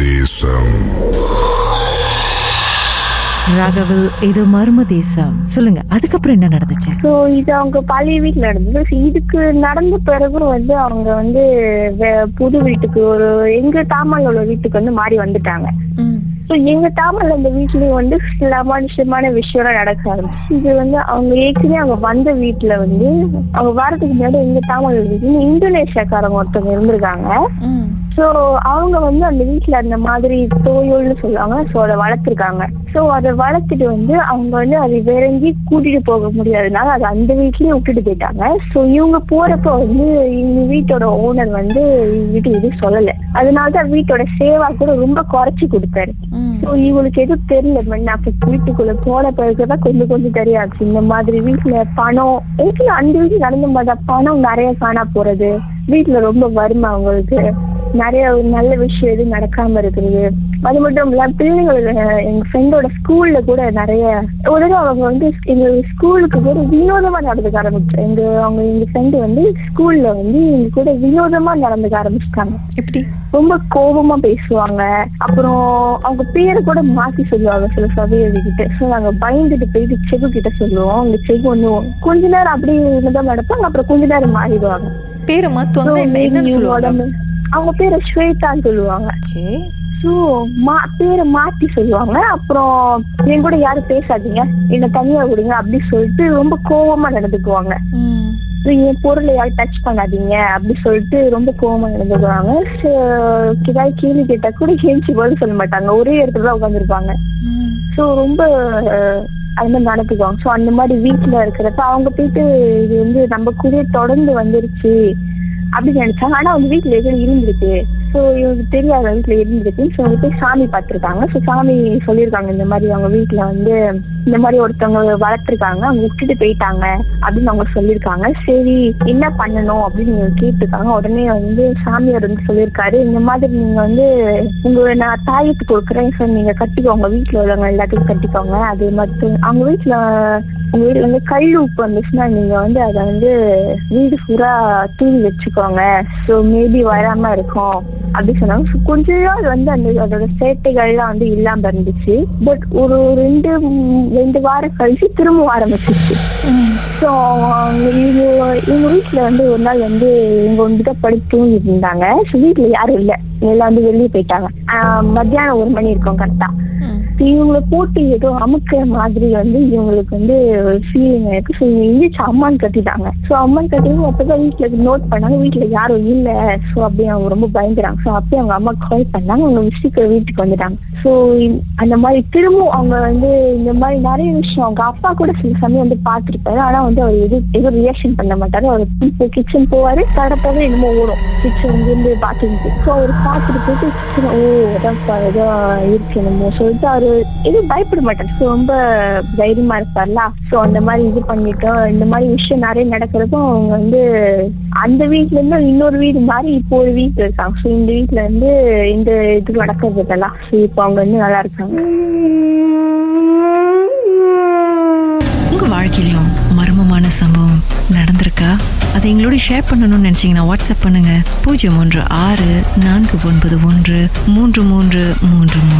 தேசம் ராகவல் இது மர்ம தேசம் சொல்லுங்க அதுக்கப்புறம் என்ன நடந்துச்சு? ஸோ இது அவங்க பழைய வீட்டில் நடந்தது. So, இதுக்கு நடந்த பிறகும் வந்து அவங்க வந்து புது வீட்டுக்கு ஒரு எங்க தாமல் உள்ள வீட்டுக்கு வந்து மாறி வந்துட்டாங்க. ஸோ எங்க தாமல் அந்த வீட்லயும் வந்து சில அமானுஷமான விஷயம்லாம் நடக்க ஆரம்பிச்சு. இது வந்து அவங்க ஏற்கனவே அவங்க வந்த வீட்டுல வந்து அவங்க வரதுக்கு முன்னாடி எங்க தாமல் வீட்டுல இந்தோனேஷியாக்காரங்க ஒருத்தவங்க இருந்திருக்காங்க. ஸோ அவங்க வந்து அந்த வீட்டில் அந்த மாதிரி தோயோல்னு சொல்லுவாங்க. ஸோ அதை வளர்த்துருக்காங்க. ஸோ அதை வளர்த்துட்டு வந்து அவங்க வந்து அதை எங்கேயும் கூட்டிட்டு போக முடியாதனால அதை அந்த வீட்லயே விட்டுட்டு போயிட்டாங்க. ஸோ இவங்க போறப்ப வந்து இவங்க வீட்டோட ஓனர் வந்து இவங்ககிட்ட எதுவும் சொல்லலை. அதனால தான் வீட்டோட சேவா கூட ரொம்ப குறைச்சி கொடுத்தாரு. ஸோ இவங்களுக்கு எதுவும் தெரியல. மண்ணா அப்ப வீட்டுக்குள்ள போன பிறகுதான் கொஞ்சம் கொஞ்சம் தெரியாது. இந்த மாதிரி வீட்டுல பணம் வீட்டுல அந்த வீட்டுல நடந்த மாதிரி பணம் நிறைய காணா போறது? வீட்டுல ரொம்ப வறுமை அவங்களுக்கு? நிறைய ஒரு நல்ல விஷயம் எதுவும் நடக்காம இருக்குது. அது மட்டும் இல்ல பிள்ளைங்களுக்கு எங்க ஃப்ரெண்டோட ஸ்கூல்ல கூட நிறைய ஒரு அவங்க வந்து எங்க ஸ்கூலுக்கு கூட வினோதமா நடந்துக்க ஆரம்பிச்சு எங்க அவங்க எங்க ஃப்ரெண்டு வந்து ஸ்கூல்ல வந்து எங்க கூட வினோதமா நடந்துக்க ஆரம்பிச்சிட்டாங்க. எப்படி? ரொம்ப கோபமா பேசுவாங்க. அப்புறம் அவங்க பேரை கூட மாத்தி சொல்லுவாங்க சில சபைகிட்ட ஸோ நாங்க பயந்துட்டு போயிட்டு செகு கிட்ட சொல்லுவோம். அவங்க செகு ஒன்று கொஞ்ச நேரம் அப்படியே தான் நடப்பாங்க அப்புறம் கொஞ்ச நேரம் மாறிடுவாங்க. பேரை மாத்துவாங்க அவங்க பேரை ஸ்வேதான்னு சொல்லுவாங்க. ஸோ மா பேரை மாத்தி சொல்லுவாங்க. அப்புறம் என் கூட யாரும் பேசாதீங்க. என்னை தனியா விடுங்க அப்படி சொல்லிட்டு ரொம்ப கோவமா நடந்துக்குவாங்க. என் பொருளை யாரும் டச் பண்ணாதீங்க அப்படி சொல்லிட்டு ரொம்ப கோவமா நடந்துக்குவாங்க. ஏதாவது கேள்வி கேட்டா கூட கேள்வி பதில் சொல்ல மாட்டாங்க. ஒரே இடத்துல தான் உட்காந்துருப்பாங்க. ஸோ ரொம்ப அது மாதிரி நடந்துக்குவாங்க. ஸோ அந்த மாதிரி வீட்டில் இருக்கிறப்ப அவங்க போயிட்டு இது வந்து நம்ம கூட தொடர்ந்து வந்துருச்சு. அப்படின்னு நினைச்சாங்க. ஆனா அவங்க வீட்டுல எதுவும் இருந்திருக்கு. ஸோ இவங்களுக்கு தெரியாத வீட்டுல இருந்துருக்கு ஸோ அவங்க போய் சாமி பார்த்திருக்காங்க. ஸோ சாமி சொல்லியிருக்காங்க இந்த மாதிரி அவங்க வீட்டுல வந்து இந்த மாதிரி ஒருத்தவங்க வளர்த்துருக்காங்க அவங்க விட்டுட்டு போயிட்டாங்க அப்படின்னு அவங்க சொல்லியிருக்காங்க. சரி என்ன பண்ணணும் அப்படின்னு கேட்டிருக்காங்க. உடனே வந்து சாமியார் வந்து சொல்லியிருக்காரு. இந்த மாதிரி நீங்க வந்து உங்க நான் தாயத்து கொடுக்குறேன். சார் நீங்க கட்டிக்கோங்க. வீட்டுல உள்ளவங்க எல்லாத்தையும் கட்டிக்கோங்க. அது மட்டும் அவங்க வீட்டுல உங்க வீட்டுல வந்து கல் உப்பு வந்துச்சுன்னா நீங்க வந்து அதை வந்து வீடு பூரா தூவி வச்சுக்கோங்க. ஸோ மேபி வராம இருக்கும். அப்படி சொன்னாங்க. கொஞ்சம் கொஞ்ச நாள் வந்து அந்த அதோட சேட்டைகள்லாம் வந்து இல்லாம இருந்துச்சு. பட் ஒரு ரெண்டு ரெண்டு வாரம் கழிச்சு திரும்ப ஆரம்பிச்சிச்சு ஸோ இவங்க இவங்க வீட்டில் வந்து ஒரு நாள் வந்து இவங்க வந்துட்டு படுத்து தூங்கிட்டு இருந்தாங்க. ஸோ வீட்டில் யாரும் இல்லை. எல்லாம் வந்து வெளியே போயிட்டாங்க. மத்தியானம் ஒரு மணி இருக்கும் கரெக்டாக இவங்களை போட்டு ஏதோ அமுக்கிற மாதிரி வந்து இவங்களுக்கு வந்து ஒரு ஃபீலிங் ஆயிருக்கு ஸோ இவங்க எந்திரிச்சு அம்மான்னு கட்டிட்டாங்க. ஸோ அம்மான்னு கட்டிட்டு அப்பதான் வீட்டில் நோட் பண்ணாங்க. வீட்டில் யாரும் இல்லை. ஸோ அப்படியே அவங்க ரொம்ப பயந்துறாங்க ஸோ அப்படியே அவங்க அம்மா கால் பண்ணாங்க. அவங்க விசிக்க வீட்டுக்கு வந்துட்டாங்க. ஸோ அந்த மாதிரி திரும்பவும் அவங்க வந்து இந்த மாதிரி நிறைய விஷயம் அவங்க அப்பா கூட சில சமயம் வந்து பார்த்துருப்பாரு. ஆனால் வந்து அவர் எது எதுவும் ரியாக்ஷன் பண்ண மாட்டாரு. அவர் இப்போ கிச்சன் போவாரு. தரப்போவே என்னமோ ஓடும். கிச்சன் இருந்து பார்த்துக்கிட்டு. ஸோ அவர் பார்த்துட்டு போயிட்டு kitchen, ஓ அதான் ஏதோ இருக்கு என்னமோ சொல்லிட்டு அவரு எதுவும் பயப்பட மாட்டார் ஸோ ரொம்ப தைரியமா இருப்பார்ல? ஸோ அந்த மாதிரி இது பண்ணிட்டோம். இந்த மாதிரி விஷயம் நிறைய நடக்கிறப்போ அவங்க வந்து அந்த வீட்ல இருந்து இன்னொரு வீடு மாதிரி இப்போ ஒரு வீட்டுல இருக்காங்க. ஸோ இந்த வீட்டுல இருந்து இந்த இது நடக்கிறது இதெல்லாம் ஸோ இப்போ அவங்க வந்து நல்லா இருக்காங்க. உங்க வாழ்க்கையிலும் மர்மமான சம்பவம் நடந்திருக்கா? அதை எங்களோட ஷேர் பண்ணணும்னு நினைச்சீங்கன்னா வாட்ஸ்அப் பண்ணுங்க. பூஜ்ஜியம் ஒன்று ஆறு நான்கு ஒன்பது ஒன்று மூன்று மூன்று மூன்று மூன்று.